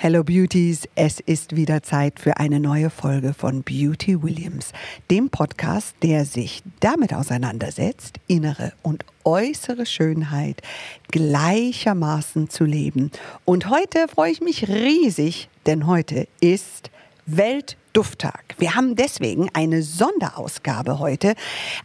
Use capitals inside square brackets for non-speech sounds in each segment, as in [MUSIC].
Hello Beauties, es ist wieder Zeit für eine neue Folge von Beauty Williams, dem Podcast, der sich damit auseinandersetzt, innere und äußere Schönheit gleichermaßen zu leben. Und heute freue ich mich riesig, denn heute ist Welt Dufttag. Wir haben deswegen eine Sonderausgabe heute.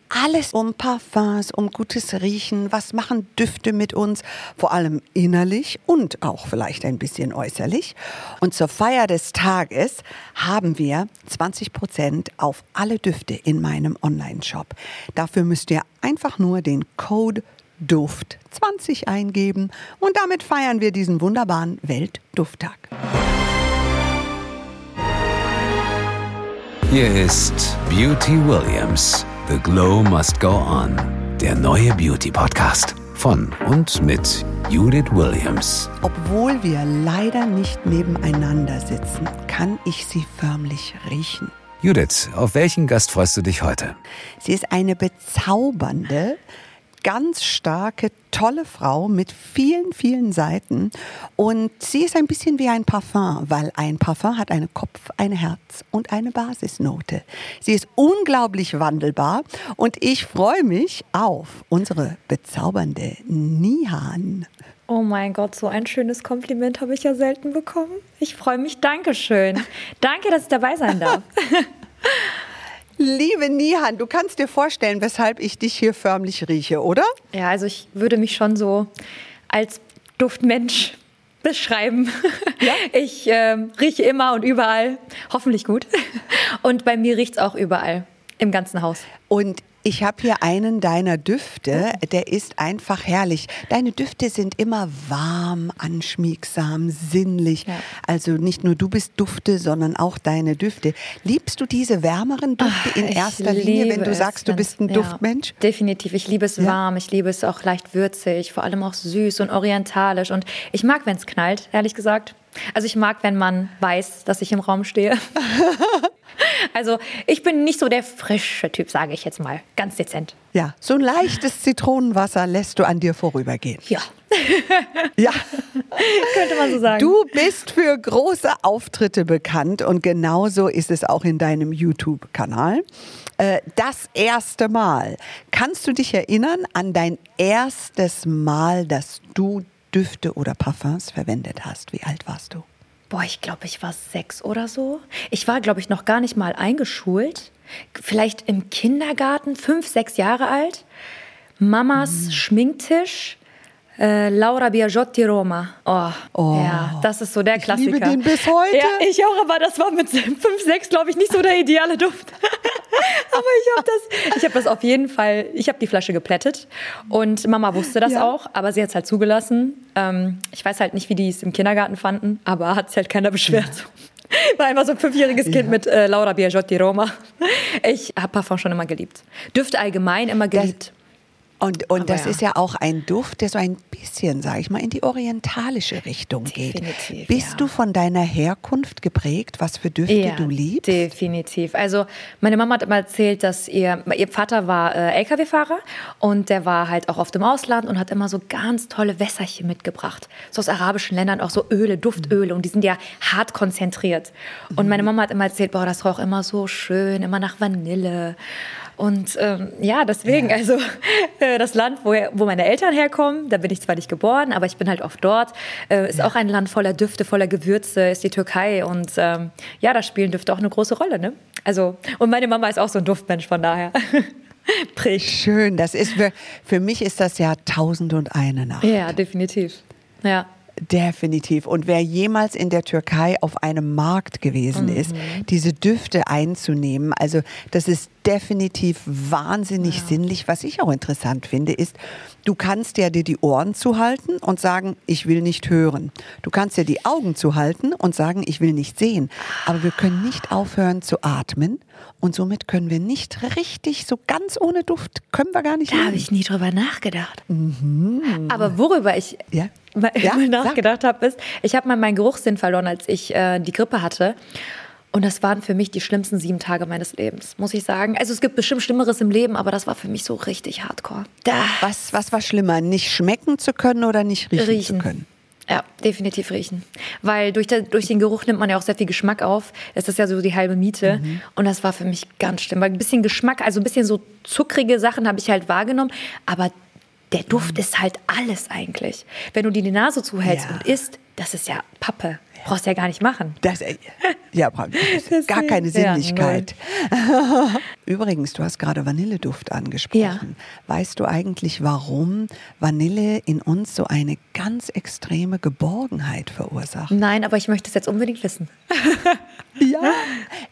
Alles um Parfums, um gutes Riechen. Was machen Düfte mit uns? Vor allem innerlich und auch vielleicht ein bisschen äußerlich. Und zur Feier des Tages haben wir 20 Prozent auf alle Düfte in meinem Online-Shop. Dafür müsst ihr einfach nur den Code Duft 20 eingeben und damit feiern wir diesen wunderbaren Weltdufttag. Hier ist Beauty Williams. The Glow Must Go On. Der neue Beauty Podcast. Von und mit Judith Williams. Obwohl wir leider nicht nebeneinander sitzen, kann ich sie förmlich riechen. Judith, auf welchen Gast freust du dich heute? Sie ist eine bezaubernde, ganz starke, tolle Frau mit vielen, vielen Seiten. Und sie ist ein bisschen wie ein Parfum, weil ein Parfum hat einen Kopf, ein Herz und eine Basisnote. Sie ist unglaublich wandelbar und ich freue mich auf unsere bezaubernde Nihan. Oh mein Gott, so ein schönes Kompliment habe ich ja selten bekommen. Ich freue mich. Dankeschön. Danke, dass ich dabei sein darf. [LAUGHS] Liebe Nihan, du kannst dir vorstellen, weshalb ich dich hier förmlich rieche, oder? Ja, also ich würde mich schon so als Duftmensch beschreiben. Ja? [LAUGHS] Ich äh, rieche immer und überall, hoffentlich gut. Und bei mir riecht es auch überall, im ganzen Haus. Und ich habe hier einen deiner Düfte, der ist einfach herrlich. Deine Düfte sind immer warm, anschmiegsam, sinnlich. Ja. Also nicht nur du bist Dufte, sondern auch deine Düfte. Liebst du diese wärmeren Düfte Ach, in erster Linie, wenn du sagst, du bist ein ja, Duftmensch? Definitiv. Ich liebe es ja? warm, ich liebe es auch leicht würzig, vor allem auch süß und orientalisch. Und ich mag, wenn es knallt, ehrlich gesagt. Also ich mag, wenn man weiß, dass ich im Raum stehe. [LAUGHS] Also ich bin nicht so der frische Typ, sage ich jetzt mal, ganz dezent. Ja, so ein leichtes Zitronenwasser lässt du an dir vorübergehen. Ja. [LAUGHS] ja. Könnte man so sagen. Du bist für große Auftritte bekannt und genauso ist es auch in deinem YouTube-Kanal. Äh, das erste Mal. Kannst du dich erinnern an dein erstes Mal, dass du Düfte oder Parfums verwendet hast? Wie alt warst du? Boah, ich glaube, ich war sechs oder so. Ich war, glaube ich, noch gar nicht mal eingeschult. Vielleicht im Kindergarten, fünf, sechs Jahre alt. Mamas mhm. Schminktisch. Äh, Laura Biagiotti Roma. Oh, oh, ja, das ist so der Klassiker. Ich liebe den bis heute. Ja, ich auch, aber das war mit fünf, sechs, glaube ich, nicht so der ideale Duft. Aber ich habe das, ich habe das auf jeden Fall, ich habe die Flasche geplättet und Mama wusste das ja. auch, aber sie hat es halt zugelassen. Ähm, ich weiß halt nicht, wie die es im Kindergarten fanden, aber hat sich halt keiner beschwert. Ja. [LAUGHS] War einfach so ein fünfjähriges Kind ja. mit äh, Laura Biagiotti Roma. Ich habe Parfum schon immer geliebt. Düfte allgemein immer geliebt. Das und, und das ja. ist ja auch ein Duft, der so ein bisschen, sage ich mal, in die orientalische Richtung Definitiv, geht. Bist ja. du von deiner Herkunft geprägt, was für Düfte ja, du liebst? Definitiv. Also meine Mama hat immer erzählt, dass ihr, ihr Vater war äh, LKW-Fahrer und der war halt auch auf dem Ausland und hat immer so ganz tolle Wässerchen mitgebracht. So aus arabischen Ländern, auch so Öle, Duftöle und die sind ja hart konzentriert. Und meine Mama hat immer erzählt, boah, das roch immer so schön, immer nach Vanille. Und ähm, ja, deswegen, ja. also [LAUGHS] äh, das Land, wo, wo meine Eltern herkommen, da bin ich zwar nicht geboren, aber ich bin halt oft dort, äh, ist ja. auch ein Land voller Düfte, voller Gewürze, ist die Türkei. Und ähm, ja, da spielen Düfte auch eine große Rolle. Ne? Also, und meine Mama ist auch so ein Duftmensch, von daher. [LAUGHS] Prägt. Schön, das ist für, für mich ist das ja tausend und eine Nacht. Ja, definitiv. Ja. Definitiv. Und wer jemals in der Türkei auf einem Markt gewesen mhm. ist, diese Düfte einzunehmen, also das ist definitiv wahnsinnig ja. sinnlich. Was ich auch interessant finde, ist, du kannst ja dir die Ohren zuhalten und sagen, ich will nicht hören. Du kannst dir die Augen zuhalten und sagen, ich will nicht sehen. Aber wir können nicht aufhören zu atmen und somit können wir nicht richtig, so ganz ohne Duft, können wir gar nicht. Da habe ich nie drüber nachgedacht. Mhm. Aber worüber ich ja? mal, ja? mal nachgedacht habe, ist, ich habe mal meinen Geruchssinn verloren, als ich äh, die Grippe hatte. Und das waren für mich die schlimmsten sieben Tage meines Lebens, muss ich sagen. Also es gibt bestimmt Schlimmeres im Leben, aber das war für mich so richtig hardcore. Da. Was, was war schlimmer? Nicht schmecken zu können oder nicht riechen, riechen. zu können? Ja, definitiv riechen. Weil durch, der, durch den Geruch nimmt man ja auch sehr viel Geschmack auf. Das ist ja so die halbe Miete. Mhm. Und das war für mich ganz schlimm. Weil ein bisschen Geschmack, also ein bisschen so zuckrige Sachen habe ich halt wahrgenommen. Aber der Duft mhm. ist halt alles eigentlich. Wenn du dir die Nase zuhältst ja. und isst, das ist ja Pappe. Brauchst du ja gar nicht machen. Das, äh, ja, [LAUGHS] gar keine Sinnlichkeit. Ja, [LAUGHS] Übrigens, du hast gerade Vanilleduft angesprochen. Ja. Weißt du eigentlich, warum Vanille in uns so eine ganz extreme Geborgenheit verursacht? Nein, aber ich möchte es jetzt unbedingt wissen. [LAUGHS] ja,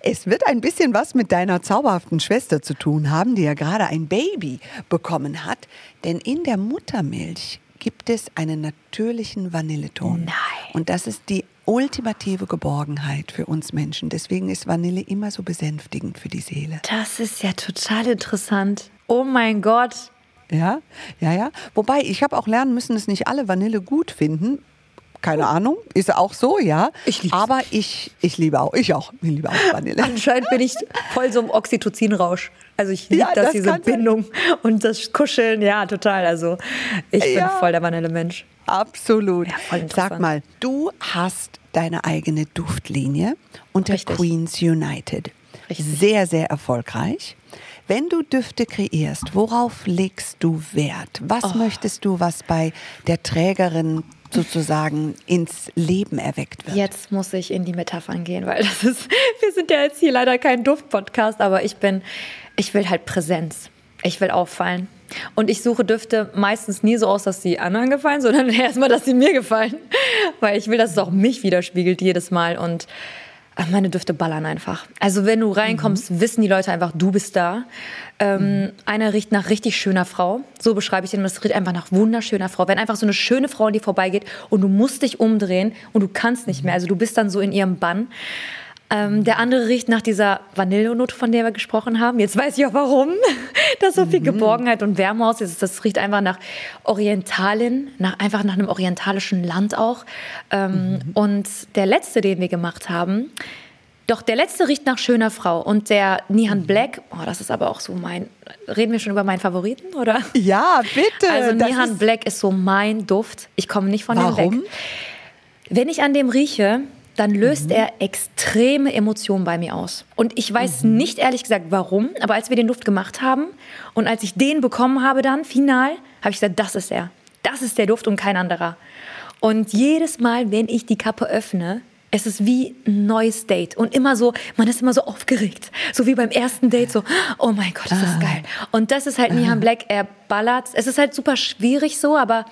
es wird ein bisschen was mit deiner zauberhaften Schwester zu tun haben, die ja gerade ein Baby bekommen hat. Denn in der Muttermilch gibt es einen natürlichen Vanilleton. Nein. Und das ist die ultimative Geborgenheit für uns Menschen. Deswegen ist Vanille immer so besänftigend für die Seele. Das ist ja total interessant. Oh mein Gott. Ja, ja, ja. Wobei, ich habe auch lernen müssen, dass nicht alle Vanille gut finden. Keine Ahnung, ist auch so, ja. Ich lieb's. Aber ich, ich liebe auch, ich auch, ich liebe auch Vanille. Anscheinend bin ich voll so im Oxytocin-Rausch. Also ich liebe ja, das, das, diese Bindung sein. und das Kuscheln, ja, total. Also ich ja. bin voll der Vanille-Mensch. Absolut. Ja, Sag mal, du hast deine eigene Duftlinie unter Richtig. Queens United. Richtig. Sehr, sehr erfolgreich. Wenn du Düfte kreierst, worauf legst du Wert? Was oh. möchtest du, was bei der Trägerin sozusagen ins Leben erweckt wird. Jetzt muss ich in die Metaphern gehen, weil das ist, [LAUGHS] wir sind ja jetzt hier leider kein Duftpodcast, aber ich bin, ich will halt Präsenz. Ich will auffallen. Und ich suche Düfte meistens nie so aus, dass sie anderen gefallen, sondern [LAUGHS] erstmal, dass sie mir gefallen. Weil ich will, dass es auch mich widerspiegelt jedes Mal. Und meine Düfte ballern einfach. Also wenn du reinkommst, mhm. wissen die Leute einfach, du bist da. Ähm, mhm. Einer riecht nach richtig schöner Frau. So beschreibe ich den. Das riecht einfach nach wunderschöner Frau. Wenn einfach so eine schöne Frau an dir vorbeigeht und du musst dich umdrehen und du kannst nicht mehr. Also du bist dann so in ihrem Bann. Ähm, der andere riecht nach dieser Vanillenote, von der wir gesprochen haben. Jetzt weiß ich auch warum. [LAUGHS] da so viel mhm. Geborgenheit und Wärme aus ist. Das riecht einfach nach Orientalin, nach, einfach nach einem orientalischen Land auch. Ähm, mhm. Und der letzte, den wir gemacht haben, doch der letzte riecht nach schöner Frau. Und der Nihan mhm. Black, oh, das ist aber auch so mein. Reden wir schon über meinen Favoriten, oder? Ja, bitte. Also Nihan ist Black ist so mein Duft. Ich komme nicht von Warum? dem weg. Wenn ich an dem rieche, dann löst mhm. er extreme Emotionen bei mir aus. Und ich weiß mhm. nicht ehrlich gesagt warum, aber als wir den Duft gemacht haben und als ich den bekommen habe dann, final, habe ich gesagt, das ist er. Das ist der Duft und kein anderer. Und jedes Mal, wenn ich die Kappe öffne, es ist wie ein neues Date und immer so, man ist immer so aufgeregt, so wie beim ersten Date, so, oh mein Gott, ist das ah. geil. Und das ist halt Nihan Black, er ballert. Es ist halt super schwierig so, aber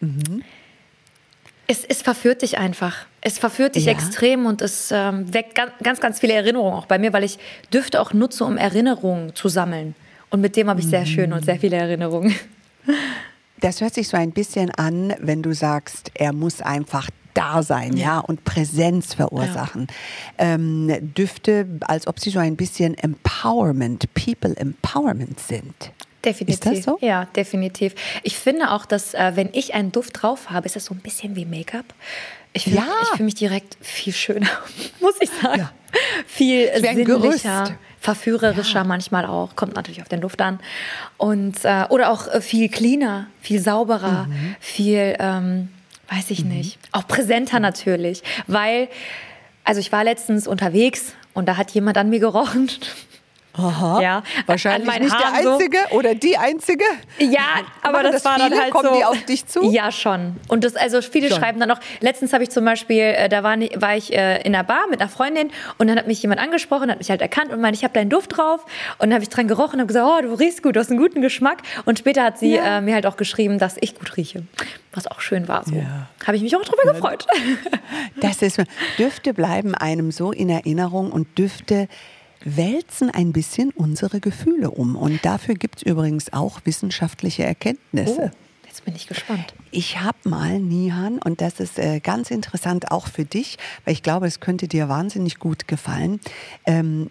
mhm. Es, es verführt dich einfach. Es verführt dich ja. extrem und es ähm, weckt ganz, ganz viele Erinnerungen auch bei mir, weil ich Düfte auch nutze, um Erinnerungen zu sammeln. Und mit dem habe ich sehr schön und sehr viele Erinnerungen. [LAUGHS] Das hört sich so ein bisschen an, wenn du sagst, er muss einfach da sein, ja, ja und Präsenz verursachen. Ja. Ähm, Düfte, als ob sie so ein bisschen Empowerment, People Empowerment sind. Definitiv. Ist das so? Ja, definitiv. Ich finde auch, dass äh, wenn ich einen Duft drauf habe, ist das so ein bisschen wie Make-up. Ich fühle ja. fühl mich direkt viel schöner, [LAUGHS] muss ich sagen. Ja. Viel sinnlicher, verführerischer ja. manchmal auch. Kommt natürlich auf den Duft an. Und, äh, oder auch äh, viel cleaner, viel sauberer, mhm. viel, ähm, weiß ich mhm. nicht, auch präsenter natürlich. Weil, also ich war letztens unterwegs und da hat jemand an mir gerochen Aha. Ja, wahrscheinlich nicht der Einzige so. oder die Einzige. Ja, aber das, das, war viele? dann halt Kommen so. die auf dich zu? Ja, schon. Und das, also viele schon. schreiben dann noch, letztens habe ich zum Beispiel, äh, da war, war ich äh, in einer Bar mit einer Freundin und dann hat mich jemand angesprochen, hat mich halt erkannt und meinte, ich habe deinen Duft drauf und dann habe ich dran gerochen und habe gesagt, oh, du riechst gut, du hast einen guten Geschmack und später hat sie ja. äh, mir halt auch geschrieben, dass ich gut rieche, was auch schön war. So. Ja. Habe ich mich auch drüber ja. gefreut. [LAUGHS] Das ist, Düfte bleiben einem so in Erinnerung und Düfte wälzen ein bisschen unsere Gefühle um. Und dafür gibt es übrigens auch wissenschaftliche Erkenntnisse. Oh. Jetzt bin ich gespannt. Ich habe mal, Nihan, und das ist äh, ganz interessant auch für dich, weil ich glaube, es könnte dir wahnsinnig gut gefallen. Ähm,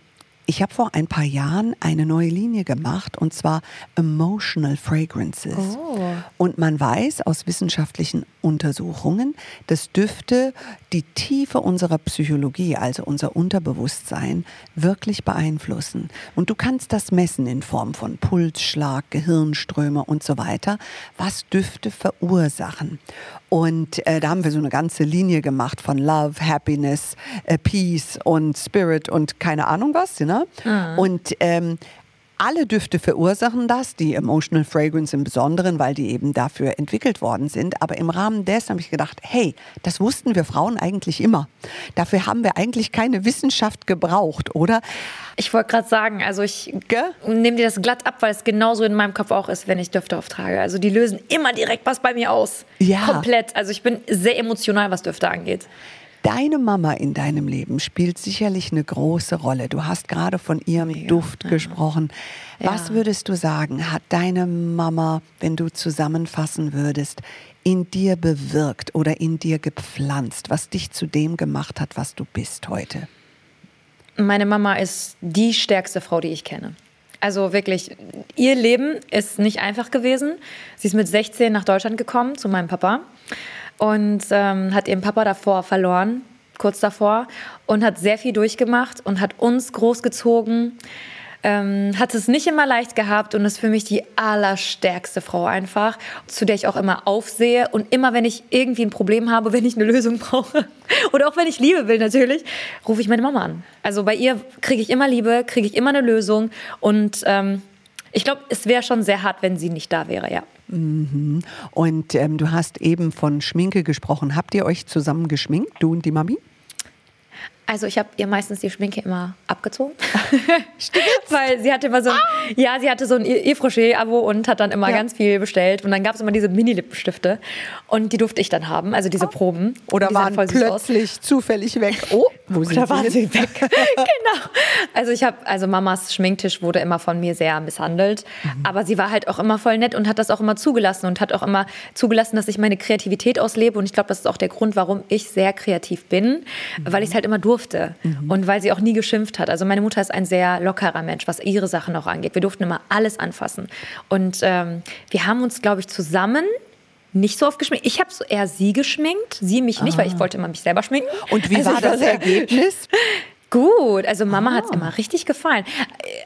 Ich habe vor ein paar Jahren eine neue Linie gemacht und zwar Emotional Fragrances. Oh. Und man weiß aus wissenschaftlichen Untersuchungen, dass Düfte die Tiefe unserer Psychologie, also unser Unterbewusstsein, wirklich beeinflussen. Und du kannst das messen in Form von Pulsschlag, Gehirnströme und so weiter, was Düfte verursachen. Und äh, da haben wir so eine ganze Linie gemacht von Love, Happiness, äh, Peace und Spirit und keine Ahnung was. Ne? Und ähm, alle Düfte verursachen das, die Emotional Fragrance im Besonderen, weil die eben dafür entwickelt worden sind. Aber im Rahmen dessen habe ich gedacht, hey, das wussten wir Frauen eigentlich immer. Dafür haben wir eigentlich keine Wissenschaft gebraucht, oder? Ich wollte gerade sagen, also ich nehme dir das glatt ab, weil es genauso in meinem Kopf auch ist, wenn ich Düfte auftrage. Also die lösen immer direkt was bei mir aus. Ja. Komplett. Also ich bin sehr emotional, was Düfte angeht. Deine Mama in deinem Leben spielt sicherlich eine große Rolle. Du hast gerade von ihrem Duft gesprochen. Was Ja. würdest du sagen, hat deine Mama, wenn du zusammenfassen würdest, in dir bewirkt oder in dir gepflanzt, was dich zu dem gemacht hat, was du bist heute? Meine Mama ist die stärkste Frau, die ich kenne. Also wirklich, ihr Leben ist nicht einfach gewesen. Sie ist mit 16 nach Deutschland gekommen zu meinem Papa und ähm, hat ihren Papa davor verloren, kurz davor, und hat sehr viel durchgemacht und hat uns großgezogen. Ähm, hat es nicht immer leicht gehabt und ist für mich die allerstärkste Frau einfach, zu der ich auch immer aufsehe. Und immer, wenn ich irgendwie ein Problem habe, wenn ich eine Lösung [LAUGHS] brauche oder auch wenn ich Liebe will natürlich, rufe ich meine Mama an. Also bei ihr kriege ich immer Liebe, kriege ich immer eine Lösung. Und ähm, ich glaube, es wäre schon sehr hart, wenn sie nicht da wäre, ja. Und ähm, du hast eben von Schminke gesprochen. Habt ihr euch zusammen geschminkt, du und die Mami? Also ich habe ihr meistens die Schminke immer abgezogen. [LAUGHS] Weil sie hatte immer so ein, ja, sie hatte so ein Yves Rocher-Abo und hat dann immer Ja. ganz viel bestellt. Und dann gab es immer diese Mini-Lippenstifte. Und die durfte ich dann haben, also diese Proben. Oder die waren voll süß aus. plötzlich zufällig weg? Oh, wo sind Oder waren sie weg? [LAUGHS] genau. Also ich habe, also Mamas Schminktisch wurde immer von mir sehr misshandelt, aber sie war halt auch immer voll nett und hat das auch immer zugelassen und hat auch immer zugelassen, dass ich meine Kreativität auslebe und ich glaube, das ist auch der Grund, warum ich sehr kreativ bin, weil ich es halt immer durfte und weil sie auch nie geschimpft hat. Also meine Mutter ist ein sehr lockerer Mensch, was ihre Sachen auch angeht. Wir durften immer alles anfassen und ähm, wir haben uns, glaube ich, zusammen nicht so oft geschminkt. Ich habe so eher sie geschminkt, sie mich nicht, weil ich wollte immer mich selber schminken. Und wie Also war das sehr- Ergebnis? [LAUGHS] Gut, also Mama hat es immer richtig gefallen.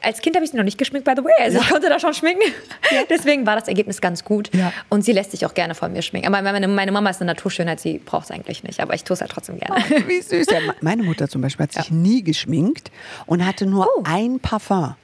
Als Kind habe ich sie noch nicht geschminkt, by the way. Also ich konnte da schon schminken. [LAUGHS] Deswegen war das Ergebnis ganz gut. Ja. Und sie lässt sich auch gerne von mir schminken. Aber meine, meine Mama ist eine Naturschönheit, sie braucht es eigentlich nicht. Aber ich tue es halt trotzdem gerne. Wie süß. Ja, me- meine Mutter zum Beispiel hat [LAUGHS] sich nie geschminkt und hatte nur Oh. ein Parfum.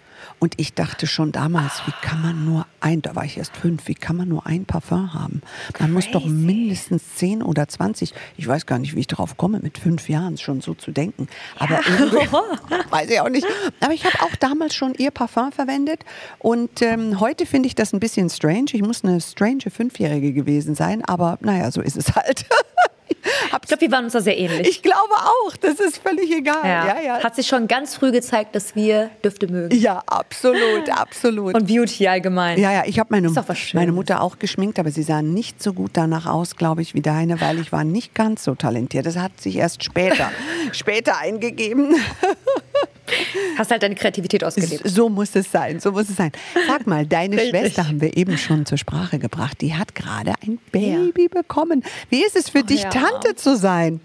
Und ich dachte schon damals, wie kann man nur ein, da war ich erst fünf, wie kann man nur ein Parfum haben? Man muss doch Crazy. mindestens zehn oder zwanzig, ich weiß gar nicht, wie ich darauf komme, mit fünf Jahren schon so zu denken. Aber irgendwie, [LAUGHS] weiß ich auch nicht. Aber ich habe auch damals schon ihr Parfum verwendet und ähm, heute finde ich das ein bisschen strange. Ich muss eine strange Fünfjährige gewesen sein, aber naja, so ist es halt. [LAUGHS] [LAUGHS] Ich glaube, wir waren uns da sehr ähnlich. Ich glaube auch, das ist völlig egal. Ja, ja. Hat sich schon ganz früh gezeigt, dass wir Düfte mögen. Ja, absolut, [LAUGHS] absolut. Und Beauty allgemein. ja, ja, ich habe meine, meine Mutter auch geschminkt, aber sie sah nicht so gut danach aus, glaube ich, wie deine, weil ich war nicht ganz so talentiert. Das hat sich erst später, [LAUGHS] später eingegeben. Hast halt deine Kreativität ausgelebt. So muss es sein, so muss es sein. Sag mal, deine Richtig. Schwester haben wir eben schon zur Sprache gebracht. Die hat gerade ein Baby bekommen. Wie ist es für dich, ja. Tante zu sein?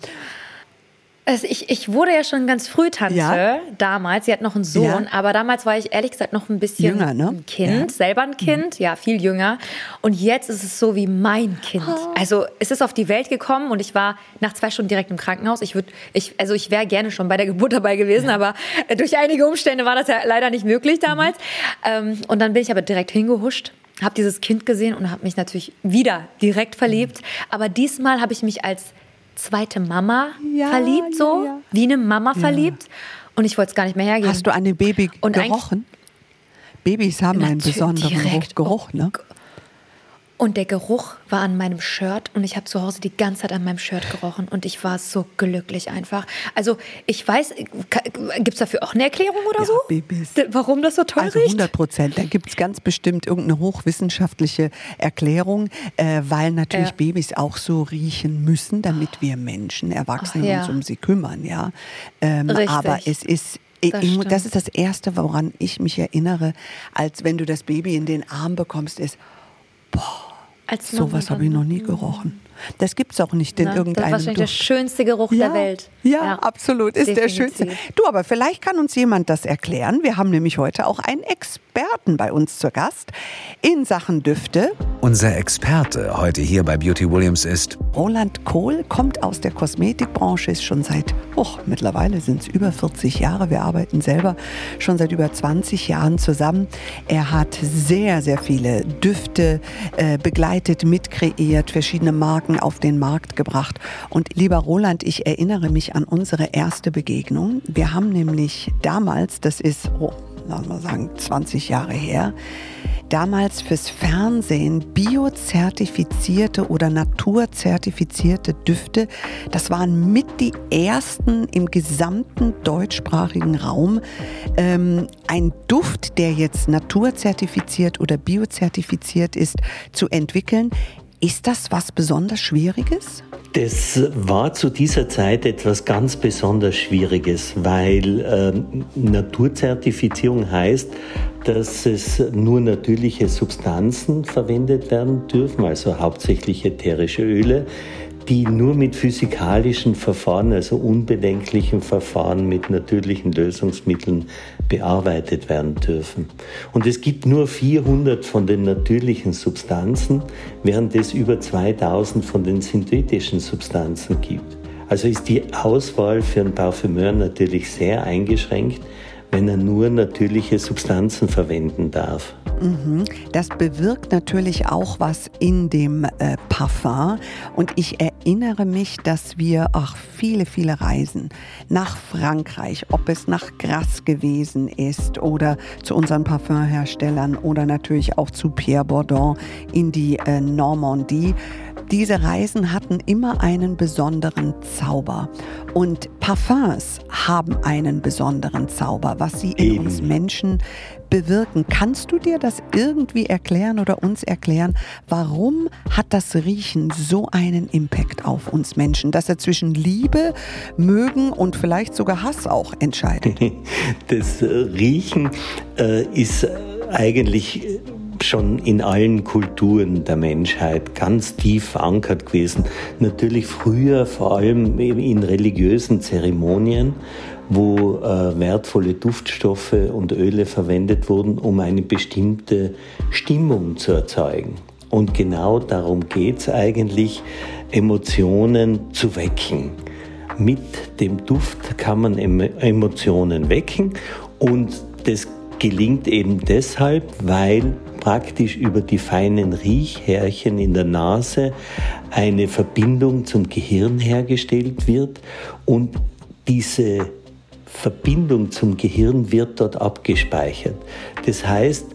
Also ich, ich wurde ja schon ganz früh Tante Ja. damals. Sie hat noch einen Sohn, Ja. aber damals war ich ehrlich gesagt noch ein bisschen Jünger, ne? ein Kind, Ja. Mhm. selber ein Kind, ja, viel jünger. Und jetzt ist es so wie mein Kind. Oh. Also es ist auf die Welt gekommen und ich war nach zwei Stunden direkt im Krankenhaus. Ich würde, ich, also ich wäre gerne schon bei der Geburt dabei gewesen, aber äh, durch einige Umstände war das ja leider nicht möglich damals. Mhm. Und dann bin ich aber direkt hingehuscht. Habe dieses Kind gesehen und habe mich natürlich wieder direkt verliebt. Mhm. Aber diesmal habe ich mich als zweite Mama Ja, verliebt, so ja, ja. wie eine Mama verliebt. Und ich wollte es gar nicht mehr hergeben. Hast du an dem Baby Und gerochen? Babys haben einen besonderen direkt. Geruch, Geruch ne? Und der Geruch war an meinem Shirt und ich habe zu Hause die ganze Zeit an meinem Shirt gerochen und ich war so glücklich einfach. Also ich weiß, gibt es dafür auch eine Erklärung oder Ja, so? Babys. Warum das so toll Also riecht? 100 Prozent. Da gibt es ganz bestimmt irgendeine hochwissenschaftliche Erklärung, äh, weil natürlich Ja. Babys auch so riechen müssen, damit wir Menschen, Erwachsene Ach, ja. uns um sie kümmern. Ja? Ähm, aber es ist Das, ich, das ist das Erste, woran ich mich erinnere, als wenn du das Baby in den Arm bekommst, ist, boah, als sowas habe ich noch nie gerochen. Das gibt es auch nicht in Na, irgendeinem Das ist wahrscheinlich der schönste Geruch ja, der Welt. Ja, ja, absolut, ist Definitiv. der schönste. Du, aber vielleicht kann uns jemand das erklären. Wir haben nämlich heute auch einen Experten bei uns zu Gast in Sachen Düfte. Unser Experte heute hier bei Beauty Williams ist Roland Kohl, kommt aus der Kosmetikbranche, ist schon seit, oh, mittlerweile sind es über 40 Jahre. Wir arbeiten selber schon seit über 20 Jahren zusammen. Er hat sehr, sehr viele Düfte äh, begleitet, mitkreiert, verschiedene Marken Marken auf den Markt gebracht. Und lieber Roland, ich erinnere mich an unsere erste Begegnung. Wir haben nämlich damals, das ist, oh, lass mal sagen, 20 Jahre her, damals fürs Fernsehen biozertifizierte oder naturzertifizierte Düfte. Das waren mit die ersten im gesamten deutschsprachigen Raum. Ähm, ein Duft, der jetzt naturzertifiziert oder biozertifiziert ist, zu entwickeln. Ist das was besonders Schwieriges? Das war zu dieser Zeit etwas ganz besonders Schwieriges, weil äh, Naturzertifizierung heißt, dass es nur natürliche Substanzen verwendet werden dürfen, also hauptsächlich ätherische Öle die nur mit physikalischen Verfahren, also unbedenklichen Verfahren mit natürlichen Lösungsmitteln bearbeitet werden dürfen. Und es gibt nur 400 von den natürlichen Substanzen, während es über 2000 von den synthetischen Substanzen gibt. Also ist die Auswahl für einen Parfümeur natürlich sehr eingeschränkt wenn er nur natürliche Substanzen verwenden darf. Mhm. Das bewirkt natürlich auch was in dem äh, Parfum. Und ich erinnere mich, dass wir auch viele, viele Reisen nach Frankreich, ob es nach Grasse gewesen ist oder zu unseren Parfumherstellern oder natürlich auch zu Pierre Bourdon in die äh, Normandie diese Reisen hatten immer einen besonderen Zauber. Und Parfums haben einen besonderen Zauber, was sie in Eben. uns Menschen bewirken. Kannst du dir das irgendwie erklären oder uns erklären, warum hat das Riechen so einen Impact auf uns Menschen, dass er zwischen Liebe, Mögen und vielleicht sogar Hass auch entscheidet? [LAUGHS] Das Riechen äh, ist eigentlich schon in allen Kulturen der Menschheit ganz tief verankert gewesen. Natürlich früher vor allem in religiösen Zeremonien, wo äh, wertvolle Duftstoffe und Öle verwendet wurden, um eine bestimmte Stimmung zu erzeugen. Und genau darum geht es eigentlich, Emotionen zu wecken. Mit dem Duft kann man Emotionen wecken und das gelingt eben deshalb, weil praktisch über die feinen Riechhärchen in der Nase eine Verbindung zum Gehirn hergestellt wird und diese Verbindung zum Gehirn wird dort abgespeichert. Das heißt,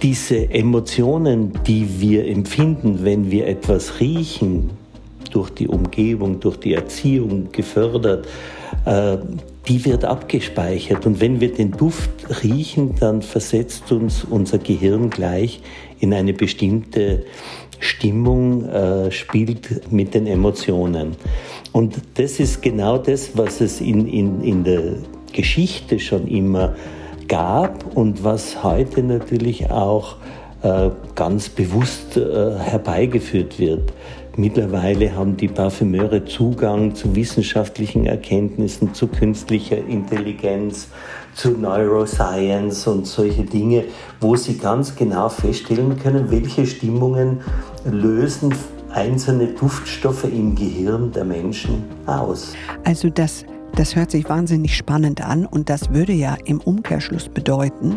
diese Emotionen, die wir empfinden, wenn wir etwas riechen, durch die Umgebung, durch die Erziehung gefördert, äh, die wird abgespeichert. Und wenn wir den Duft riechen, dann versetzt uns unser Gehirn gleich in eine bestimmte Stimmung, äh, spielt mit den Emotionen. Und das ist genau das, was es in, in, in der Geschichte schon immer gab und was heute natürlich auch äh, ganz bewusst äh, herbeigeführt wird. Mittlerweile haben die Parfümeure Zugang zu wissenschaftlichen Erkenntnissen, zu künstlicher Intelligenz, zu Neuroscience und solche Dinge, wo sie ganz genau feststellen können, welche Stimmungen lösen einzelne Duftstoffe im Gehirn der Menschen aus. Also das das hört sich wahnsinnig spannend an und das würde ja im Umkehrschluss bedeuten,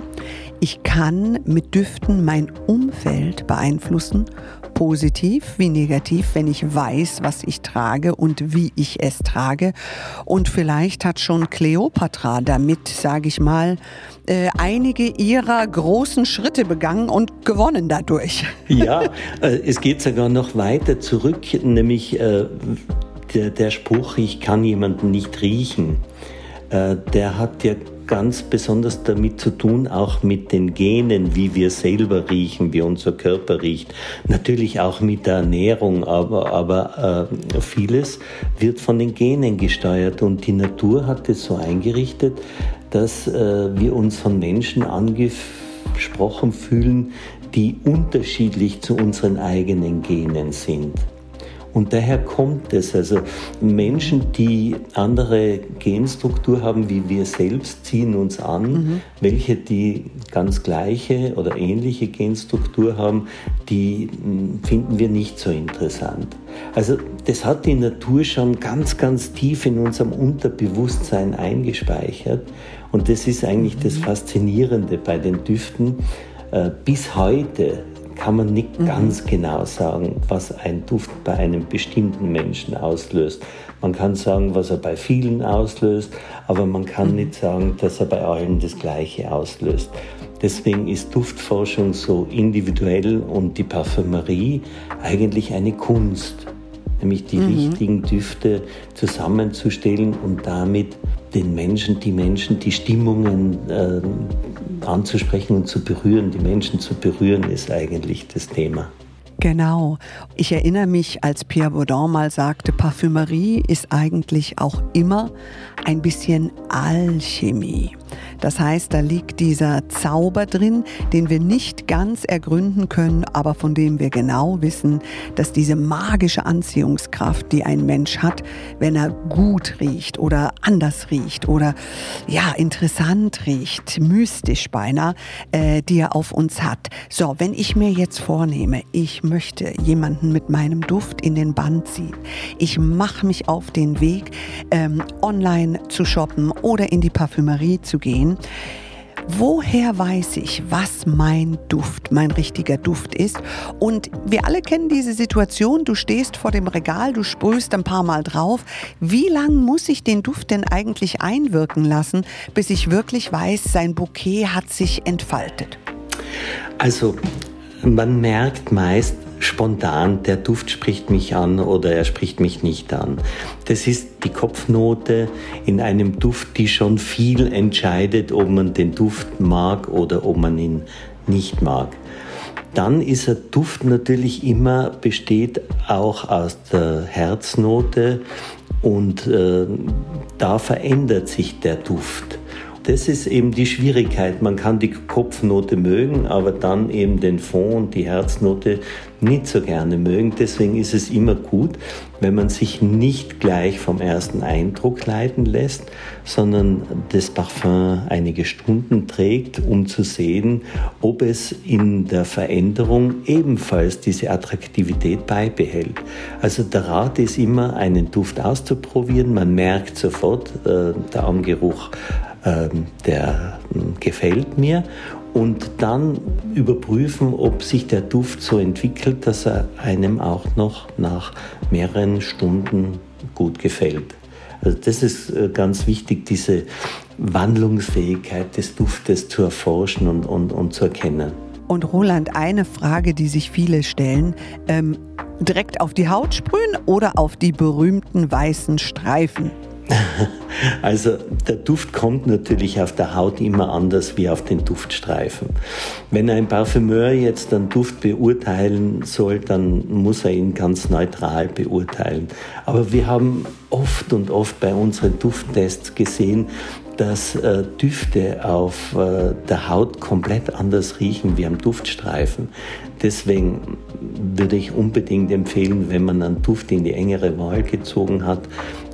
ich kann mit Düften mein Umfeld beeinflussen positiv wie negativ, wenn ich weiß, was ich trage und wie ich es trage. Und vielleicht hat schon Kleopatra damit, sage ich mal, äh, einige ihrer großen Schritte begangen und gewonnen dadurch. [LAUGHS] Ja, äh, es geht sogar noch weiter zurück, nämlich äh, der Spruch, ich kann jemanden nicht riechen, der hat ja ganz besonders damit zu tun, auch mit den Genen, wie wir selber riechen, wie unser Körper riecht. Natürlich auch mit der Ernährung, aber, aber äh, vieles wird von den Genen gesteuert und die Natur hat es so eingerichtet, dass äh, wir uns von Menschen angesprochen fühlen, die unterschiedlich zu unseren eigenen Genen sind. Und daher kommt es. Also Menschen, die andere Genstruktur haben wie wir selbst, ziehen uns an. Mhm. Welche, die ganz gleiche oder ähnliche Genstruktur haben, die hm, finden wir nicht so interessant. Also das hat die Natur schon ganz, ganz tief in unserem Unterbewusstsein eingespeichert. Und das ist eigentlich das mhm. Faszinierende bei den Düften. Äh, bis heute kann man nicht mhm. ganz genau sagen, was ein Duft bei einem bestimmten Menschen auslöst. Man kann sagen, was er bei vielen auslöst, aber man kann mhm. nicht sagen, dass er bei allen das Gleiche auslöst. Deswegen ist Duftforschung so individuell und die Parfümerie eigentlich eine Kunst, nämlich die mhm. richtigen Düfte zusammenzustellen und damit den Menschen, die Menschen, die Stimmungen äh, anzusprechen und zu berühren, die Menschen zu berühren, ist eigentlich das Thema. Genau. Ich erinnere mich, als Pierre Baudin mal sagte, Parfümerie ist eigentlich auch immer ein bisschen Alchemie. Das heißt, da liegt dieser Zauber drin, den wir nicht ganz ergründen können, aber von dem wir genau wissen, dass diese magische Anziehungskraft, die ein Mensch hat, wenn er gut riecht oder anders riecht oder ja, interessant riecht, mystisch beinahe, äh, die er auf uns hat. So, wenn ich mir jetzt vornehme, ich möchte jemanden mit meinem Duft in den Band ziehen, ich mache mich auf den Weg, ähm, online zu shoppen oder in die Parfümerie zu gehen, Woher weiß ich, was mein Duft, mein richtiger Duft ist? Und wir alle kennen diese Situation, du stehst vor dem Regal, du sprühst ein paar Mal drauf. Wie lang muss ich den Duft denn eigentlich einwirken lassen, bis ich wirklich weiß, sein Bouquet hat sich entfaltet? Also man merkt meist, spontan, der Duft spricht mich an oder er spricht mich nicht an. Das ist die Kopfnote in einem Duft, die schon viel entscheidet, ob man den Duft mag oder ob man ihn nicht mag. Dann ist ein Duft natürlich immer, besteht auch aus der Herznote und äh, da verändert sich der Duft. Das ist eben die Schwierigkeit. Man kann die Kopfnote mögen, aber dann eben den Fond und die Herznote nicht so gerne mögen. Deswegen ist es immer gut, wenn man sich nicht gleich vom ersten Eindruck leiten lässt, sondern das Parfum einige Stunden trägt, um zu sehen, ob es in der Veränderung ebenfalls diese Attraktivität beibehält. Also der Rat ist immer, einen Duft auszuprobieren. Man merkt sofort, äh, der Armgeruch ähm, der hm, gefällt mir und dann überprüfen, ob sich der Duft so entwickelt, dass er einem auch noch nach mehreren Stunden gut gefällt. Also das ist äh, ganz wichtig, diese Wandlungsfähigkeit des Duftes zu erforschen und, und, und zu erkennen. Und Roland, eine Frage, die sich viele stellen, ähm, direkt auf die Haut sprühen oder auf die berühmten weißen Streifen? [LAUGHS] Also der Duft kommt natürlich auf der Haut immer anders wie auf den Duftstreifen. Wenn ein Parfümeur jetzt einen Duft beurteilen soll, dann muss er ihn ganz neutral beurteilen. Aber wir haben oft und oft bei unseren Dufttests gesehen, dass äh, Düfte auf äh, der Haut komplett anders riechen wie am Duftstreifen. Deswegen würde ich unbedingt empfehlen, wenn man einen Duft in die engere Wahl gezogen hat,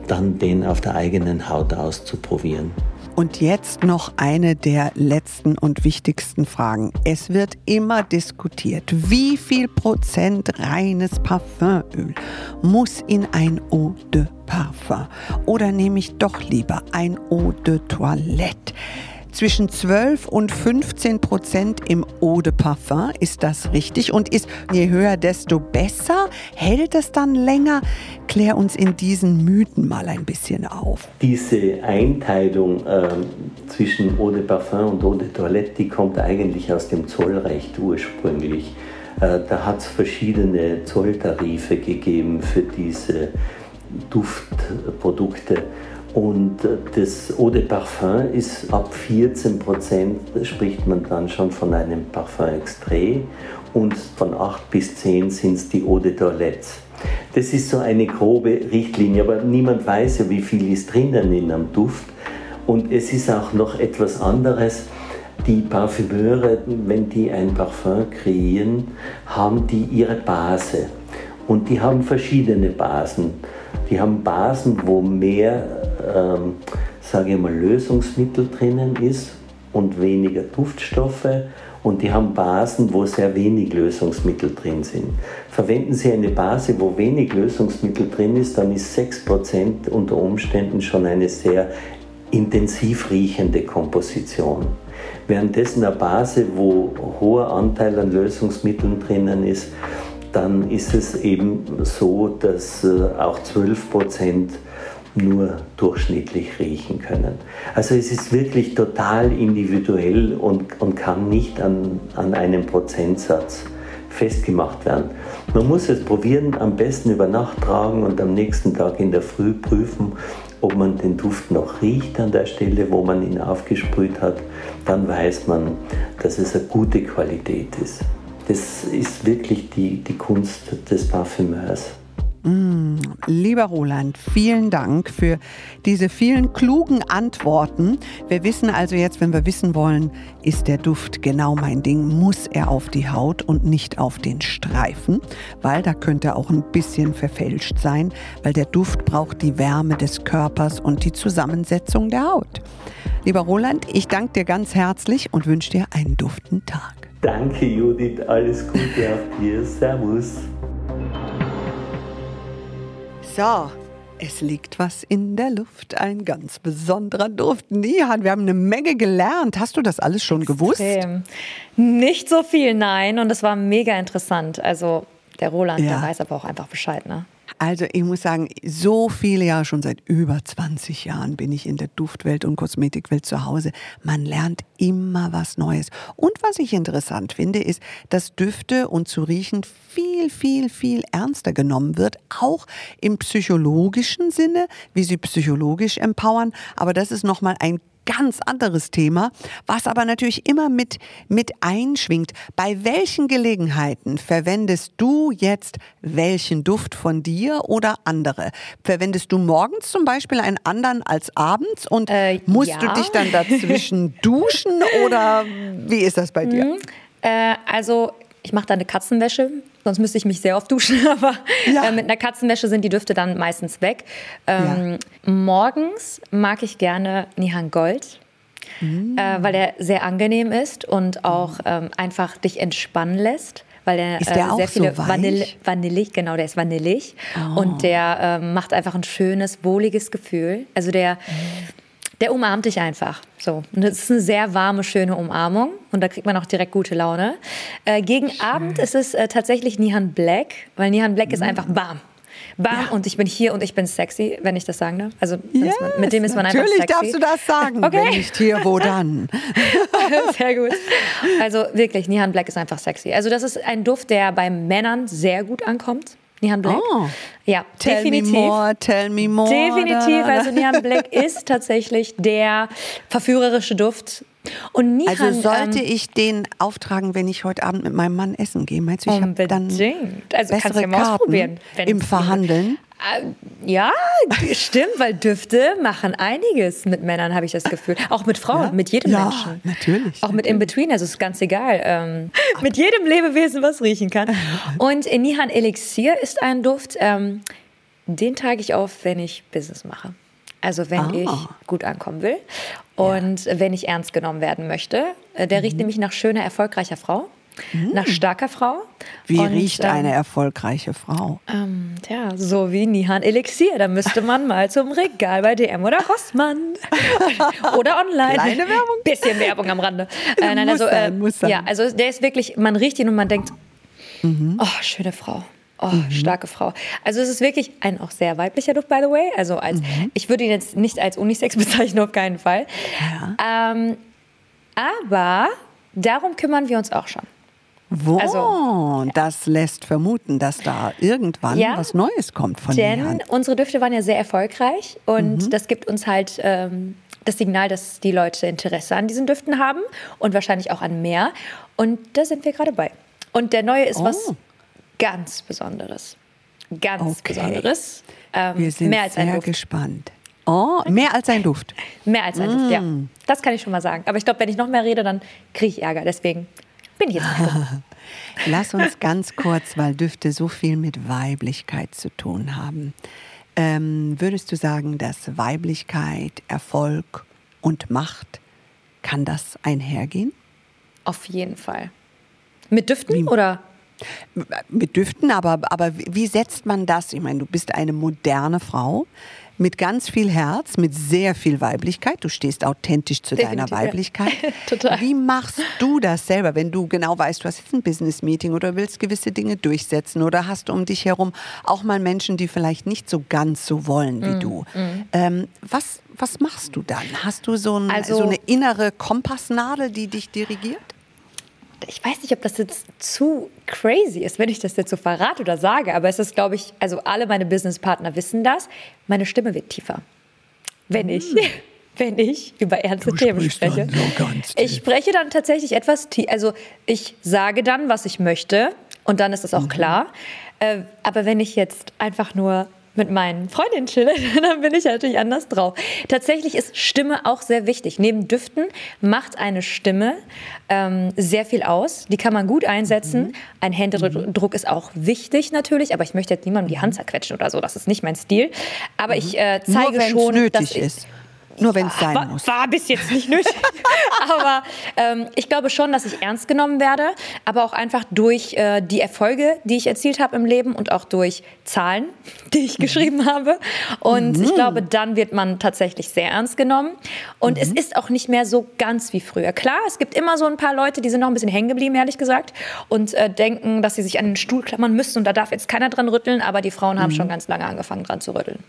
dann den auf der eigenen Haut auszuprobieren. Und jetzt noch eine der letzten und wichtigsten Fragen. Es wird immer diskutiert, wie viel Prozent reines Parfümöl muss in ein Eau de Parfum oder nehme ich doch lieber ein Eau de Toilette? Zwischen 12 und 15 Prozent im Eau de Parfum. Ist das richtig? Und ist je höher, desto besser? Hält es dann länger? Klär uns in diesen Mythen mal ein bisschen auf. Diese Einteilung äh, zwischen Eau de Parfum und Eau de Toilette, die kommt eigentlich aus dem Zollrecht ursprünglich. Äh, da hat es verschiedene Zolltarife gegeben für diese Duftprodukte. Und äh, das Eau de Parfum ist ab 14 Prozent, spricht man dann schon von einem Parfum extrait und von 8 bis 10 sind es die Eau de Toilette. Das ist so eine grobe Richtlinie, aber niemand weiß ja, wie viel ist drinnen in einem Duft. Und es ist auch noch etwas anderes. Die Parfümeure, wenn die ein Parfum kreieren, haben die ihre Base. Und die haben verschiedene Basen. Die haben Basen, wo mehr, ähm, sage ich mal, Lösungsmittel drinnen ist und weniger Duftstoffe. Und die haben Basen, wo sehr wenig Lösungsmittel drin sind. Verwenden Sie eine Base, wo wenig Lösungsmittel drin ist, dann ist 6% unter Umständen schon eine sehr intensiv riechende Komposition. Währenddessen eine Base, wo hoher Anteil an Lösungsmitteln drinnen ist, dann ist es eben so, dass äh, auch 12 Prozent nur durchschnittlich riechen können. Also es ist wirklich total individuell und, und kann nicht an, an einem Prozentsatz festgemacht werden. Man muss es probieren, am besten über Nacht tragen und am nächsten Tag in der Früh prüfen, ob man den Duft noch riecht an der Stelle, wo man ihn aufgesprüht hat. Dann weiß man, dass es eine gute Qualität ist. Das ist wirklich die, die Kunst des Parfümeurs. Mm, lieber Roland, vielen Dank für diese vielen klugen Antworten. Wir wissen also jetzt, wenn wir wissen wollen, ist der Duft genau mein Ding, muss er auf die Haut und nicht auf den Streifen, weil da könnte auch ein bisschen verfälscht sein, weil der Duft braucht die Wärme des Körpers und die Zusammensetzung der Haut. Lieber Roland, ich danke dir ganz herzlich und wünsche dir einen duften Tag. Danke Judith, alles Gute auch dir. Servus. So, es liegt was in der Luft, ein ganz besonderer Duft. Nihan, wir haben eine Menge gelernt. Hast du das alles schon gewusst? Nicht so viel, nein. Und es war mega interessant. Also der Roland, Ja. der weiß aber auch einfach Bescheid, ne? Also ich muss sagen, so viele Jahre, schon seit über 20 Jahren bin ich in der Duftwelt und Kosmetikwelt zu Hause. Man lernt immer was Neues. Und was ich interessant finde, ist, dass Düfte und zu riechen viel, viel, viel ernster genommen wird, auch im psychologischen Sinne, wie sie psychologisch empowern. Aber das ist nochmal ein ganz anderes Thema, was aber natürlich immer mit, mit einschwingt. Bei welchen Gelegenheiten verwendest du jetzt welchen Duft von dir oder andere? Verwendest du morgens zum Beispiel einen anderen als abends und Äh, musst ja. du dich dann dazwischen [LAUGHS] duschen oder wie ist das bei dir? Äh, also ich mache da eine Katzenwäsche, sonst müsste ich mich sehr oft duschen, [LAUGHS] aber Ja. äh, mit einer Katzenwäsche sind die Düfte dann meistens weg. Ähm, Morgens mag ich gerne Nihan Gold. Mm. Äh, weil er sehr angenehm ist und auch ähm, einfach dich entspannen lässt. Weil er, Ist der äh, auch sehr viele so weich? Vanille, vanillig, genau, der ist vanillig. Oh. Und der ähm, macht einfach ein schönes, wohliges Gefühl. Also der, der umarmt dich einfach. So. Und das ist eine sehr warme, schöne Umarmung. Und da kriegt man auch direkt gute Laune. Äh, gegen Abend ist es äh, tatsächlich Nihan Black, weil Nihan Black ist einfach bam. Bam, und ich bin hier und ich bin sexy, wenn ich das sagen darf. Also ist man, mit dem ist man einfach Natürlich sexy. darfst du das sagen. Okay. Wenn nicht hier, wo dann? [LAUGHS] Sehr gut. Also wirklich, Nihan Black ist einfach sexy. Also das ist ein Duft, der bei Männern sehr gut ankommt. Nihan Black. Oh. Ja, Tell definitiv. me more, tell me more. Definitiv. Also Nihan Black ist tatsächlich der verführerische Duft. Und Nihan, Also sollte ähm, ich den auftragen, wenn ich heute Abend mit meinem Mann essen gehe? Meinst du, ich habe dann. Also kannst du bessere ja mal Karten im Verhandeln? Äh, Ja, stimmt, weil Düfte machen einiges mit Männern, habe ich das Gefühl. Auch mit Frauen, Ja? mit jedem Ja, Menschen. natürlich, Auch mit In-Between, also ist ganz egal. Ähm, [LAUGHS] mit jedem Lebewesen, was riechen kann. Und Nihan Elixier ist ein Duft, ähm, den trage ich auf, wenn ich Business mache. Also wenn Ah. ich gut ankommen will und wenn ich ernst genommen werden möchte. Äh, Der Mhm. riecht nämlich nach schöner, erfolgreicher Frau, nach starker Frau. Wie Und, riecht ähm, eine erfolgreiche Frau? ähm, tja, so wie Nihan Elixier. Da müsste man mal zum Regal bei DM oder Rossmann. [LAUGHS] oder online. Kleine Werbung. Bisschen Werbung am Rande. Äh, nein, Muss also, sein, äh, muss sein. Ja, also der ist wirklich, man riecht ihn und man denkt, Mhm. oh, schöne Frau. Oh, starke Frau. Also es ist wirklich ein auch sehr weiblicher Duft, by the way. Also als, Mhm. ich würde ihn jetzt nicht als Unisex [LAUGHS] bezeichnen, auf keinen Fall. Ähm, aber darum kümmern wir uns auch schon. Wo? also- das lässt vermuten, dass da irgendwann Ja, was Neues kommt von Denn Nihan. unsere Düfte waren ja sehr erfolgreich und Mhm. das gibt uns halt ähm, das Signal, dass die Leute Interesse an diesen Düften haben und wahrscheinlich auch an mehr. Und da sind wir gerade bei. Und der neue ist was Oh. Ganz Besonderes. Ganz Okay. Besonderes. Ähm, Wir sind mehr als ein sehr gespannt. Oh, mehr als ein Duft. Mehr als ein Duft, ja. Das kann ich schon mal sagen. Aber ich glaube, wenn ich noch mehr rede, dann kriege ich Ärger. Deswegen bin ich jetzt. [LAUGHS] Lass uns ganz kurz, weil Düfte so viel mit Weiblichkeit zu tun haben. Ähm, würdest du sagen, dass Weiblichkeit, Erfolg und Macht, kann das einhergehen? Auf jeden Fall. Mit Düften oder? Mit Düften, aber, aber wie setzt man das? Ich meine, du bist eine moderne Frau mit ganz viel Herz, mit sehr viel Weiblichkeit. Du stehst authentisch zu Definitiv, deiner Weiblichkeit. Ja. [LAUGHS] Total. Wie machst du das selber, wenn du genau weißt, du hast jetzt ein Business-Meeting oder willst gewisse Dinge durchsetzen oder hast um dich herum auch mal Menschen, die vielleicht nicht so ganz so wollen wie Mm, du. Ähm, was, was machst du dann? Hast du so, ein, Also- so eine innere Kompassnadel, die dich dirigiert? Ich weiß nicht, ob das jetzt zu crazy ist, wenn ich das jetzt so verrate oder sage, aber es ist, glaube ich, also alle meine Businesspartner wissen das, meine Stimme wird tiefer. Wenn ich, [LAUGHS] wenn ich über ernste. Du Themen spreche. so ich spreche dann tatsächlich etwas tief, also ich sage dann, was ich möchte und dann ist das auch Mhm. klar. Äh, aber wenn ich jetzt einfach nur mit meinen Freundinnen chille, [LAUGHS] dann bin ich natürlich anders drauf. Tatsächlich ist Stimme auch sehr wichtig. Neben Düften macht eine Stimme ähm, sehr viel aus. Die kann man gut einsetzen. Mhm. Ein Händedruck ist auch wichtig natürlich, aber ich möchte jetzt niemandem die Hand zerquetschen oder so. Das ist nicht mein Stil. Aber ich äh, zeige Mhm. Nur wenn es schon, nötig dass ich, ist. Nur wenn es sein war, muss. war bis jetzt nicht nötig. [LAUGHS] aber ähm, ich glaube schon, dass ich ernst genommen werde, aber auch einfach durch äh, die Erfolge, die ich erzielt habe im Leben und auch durch Zahlen, [LAUGHS] die ich geschrieben habe. Und ich glaube, dann wird man tatsächlich sehr ernst genommen. Und es ist auch nicht mehr so ganz wie früher. Klar, es gibt immer so ein paar Leute, die sind noch ein bisschen hängen geblieben, ehrlich gesagt, und äh, denken, dass sie sich an den Stuhl klammern müssen und da darf jetzt keiner dran rütteln, aber die Frauen haben schon ganz lange angefangen, dran zu rütteln.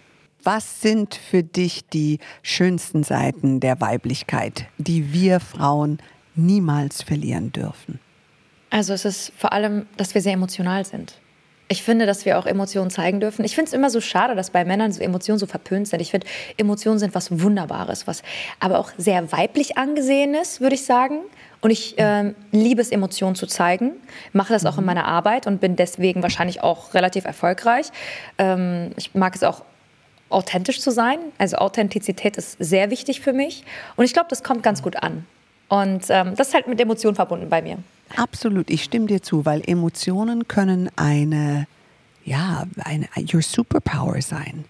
Was sind für dich die schönsten Seiten der Weiblichkeit, die wir Frauen niemals verlieren dürfen? Also es ist vor allem, dass wir sehr emotional sind. Ich finde, dass wir auch Emotionen zeigen dürfen. Ich finde es immer so schade, dass bei Männern so Emotionen so verpönt sind. Ich finde, Emotionen sind was Wunderbares, was aber auch sehr weiblich angesehen ist, würde ich sagen. Und ich ähm, liebe es, Emotionen zu zeigen, mache das auch in meiner Arbeit und bin deswegen wahrscheinlich auch relativ erfolgreich. Ähm, ich mag es auch authentisch zu sein. Also Authentizität ist sehr wichtig für mich. Und ich glaube, das kommt ganz gut an. Und ähm, das ist halt mit Emotionen verbunden bei mir. Absolut, ich stimme dir zu, weil Emotionen können eine, ja, eine, your superpower sein.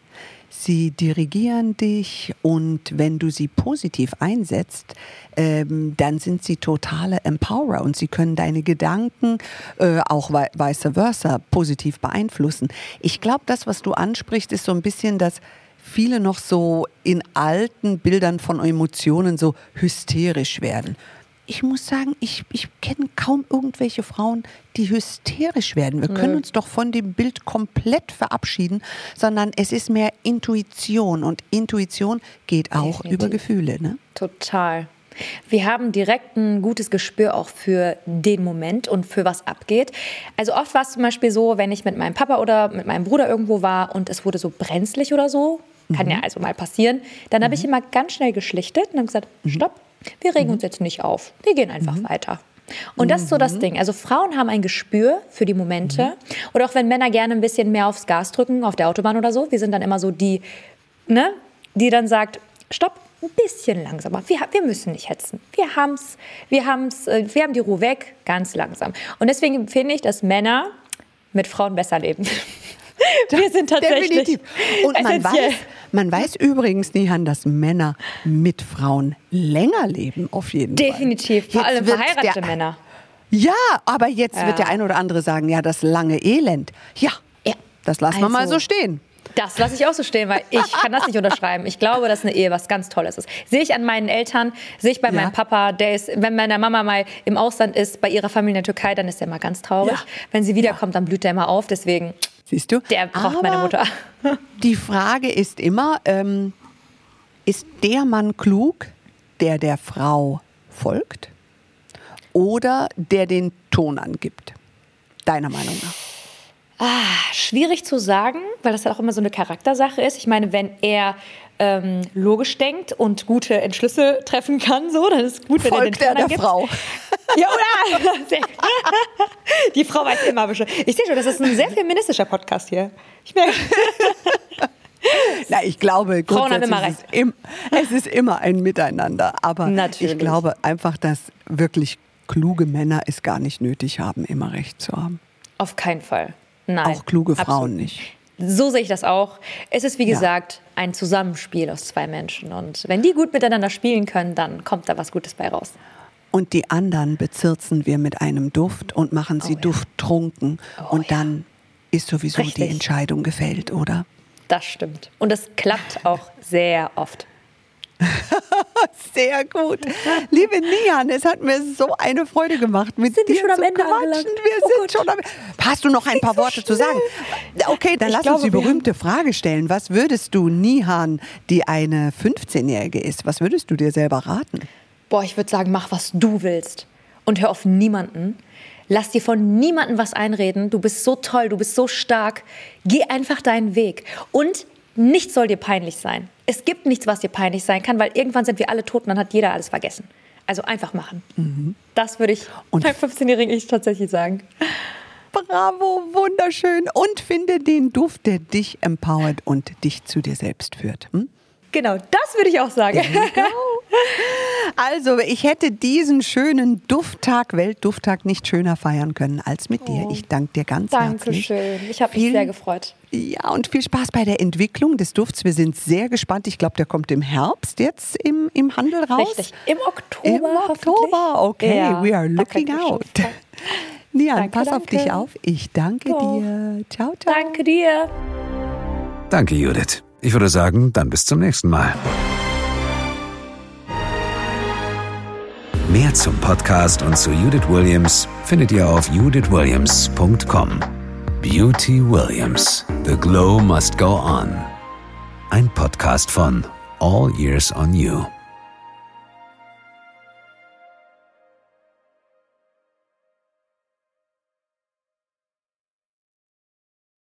Sie dirigieren dich und wenn du sie positiv einsetzt, ähm, dann sind sie totale Empowerer und sie können deine Gedanken äh, auch vi- vice versa positiv beeinflussen. Ich glaube, das, was du ansprichst, ist so ein bisschen das, viele noch so in alten Bildern von Emotionen so hysterisch werden. Ich muss sagen, ich, ich kenne kaum irgendwelche Frauen, die hysterisch werden. Wir können uns doch von dem Bild komplett verabschieden, sondern es ist mehr Intuition und Intuition geht auch Definitiv. über Gefühle. Ne? Total. Wir haben direkt ein gutes Gespür auch für den Moment und für was abgeht. Also oft war es zum Beispiel so, wenn ich mit meinem Papa oder mit meinem Bruder irgendwo war und es wurde so brenzlig oder so, kann ja also mal passieren, dann habe ich immer ganz schnell geschlichtet und habe gesagt, stopp, wir regen uns jetzt nicht auf, wir gehen einfach weiter. Und das ist so das Ding. Also Frauen haben ein Gespür für die Momente. Oder auch wenn Männer gerne ein bisschen mehr aufs Gas drücken, auf der Autobahn oder so, wir sind dann immer so die, ne, die dann sagt, stopp, ein bisschen langsamer. Wir, wir müssen nicht hetzen. Wir haben's, wir haben's, äh, wir haben die Ruhe weg, ganz langsam. Und deswegen finde ich, dass Männer mit Frauen besser leben. [LAUGHS] wir sind tatsächlich Definitiv. Und man weiß, man weiß übrigens, Nihan, dass Männer mit Frauen länger leben, auf jeden Fall. Definitiv, vor allem verheiratete Männer. Ja, aber jetzt Ja. wird der ein oder andere sagen, ja, das lange Elend. Ja, Ja. das lassen wir mal Also- so stehen. Das lasse ich auch so stehen, weil ich kann das nicht [LAUGHS] unterschreiben. Ich glaube, dass eine Ehe was ganz Tolles ist. Sehe ich an meinen Eltern, sehe ich bei Ja. meinem Papa, der ist, wenn meine Mama mal im Ausland ist, bei ihrer Familie in der Türkei, dann ist er mal ganz traurig. Ja. Wenn sie wiederkommt, dann blüht er immer auf. Deswegen, Siehst du? der braucht Aber meine Mutter. [LAUGHS] Die Frage ist immer, ähm, ist der Mann klug, der der Frau folgt oder der den Ton angibt? Deiner Meinung nach? Ah, schwierig zu sagen, weil das halt auch immer so eine Charaktersache ist. Ich meine, wenn er ähm, logisch denkt und gute Entschlüsse treffen kann, so, dann ist es gut, wenn Folgt er den Ton der. Frau? Ja, oder? [LAUGHS] Die Frau weiß immer Bescheid. Ich sehe schon, das ist ein sehr feministischer Podcast hier. Ich merke. [LAUGHS] Na, ich glaube, grundsätzlich ist es, im, es ist immer ein Miteinander. Aber Natürlich. ich glaube einfach, dass wirklich kluge Männer es gar nicht nötig haben, immer recht zu haben. Auf keinen Fall. Nein. Auch kluge Frauen absolut. nicht. So sehe ich das auch. Es ist, wie Ja. gesagt, ein Zusammenspiel aus zwei Menschen. Und wenn die gut miteinander spielen können, dann kommt da was Gutes bei raus. Und die anderen bezirzen wir mit einem Duft und machen sie Oh ja. dufttrunken. und dann ist sowieso die Richtig. Entscheidung gefällt, oder? Das stimmt. Und es klappt auch sehr oft. [LAUGHS] Sehr gut. Liebe Nian, es hat mir so eine Freude gemacht, mit Sind wir dir schon am zu Ende quatschen. angelangt? Wir Oh sind schon am Hast du noch ein paar so Worte zu sagen? Okay, dann Ich lass glaube, uns die berühmte Frage stellen. Was würdest du Nihan, die eine 15-Jährige ist, was würdest du dir selber raten? Boah, ich würde sagen, mach, was du willst. Und hör auf niemanden. Lass dir von niemandem was einreden. Du bist so toll, du bist so stark. Geh einfach deinen Weg. Und nichts soll dir peinlich sein. Es gibt nichts, was dir peinlich sein kann, weil irgendwann sind wir alle tot und dann hat jeder alles vergessen. Also einfach machen. Das würde ich Und- beim 15-jährigen Ich tatsächlich sagen. Bravo, wunderschön. Und finde den Duft, der dich empowert und dich zu dir selbst führt. Hm? Genau, das würde ich auch sagen. Also, ich hätte diesen schönen Dufttag, Weltdufttag, nicht schöner feiern können als mit dir. Ich danke dir ganz herzlich. Dankeschön. Ich habe mich sehr gefreut. Ja, und viel Spaß bei der Entwicklung des Dufts. Wir sind sehr gespannt. Ich glaube, der kommt im Herbst jetzt im, im Handel raus. Richtig. Im Oktober. Im Oktober, okay. Ja, We are looking out. Nian, [LAUGHS] Danke, pass auf danke. dich auf. Ich danke Doch. dir. Ciao, ciao. Danke dir. Danke, Judith. Ich würde sagen, dann bis zum nächsten Mal. Mehr zum Podcast und zu Judith Williams findet ihr auf judithwilliams.com. Beauty Williams. The Glow Must Go On. Ein Podcast von All Years on You.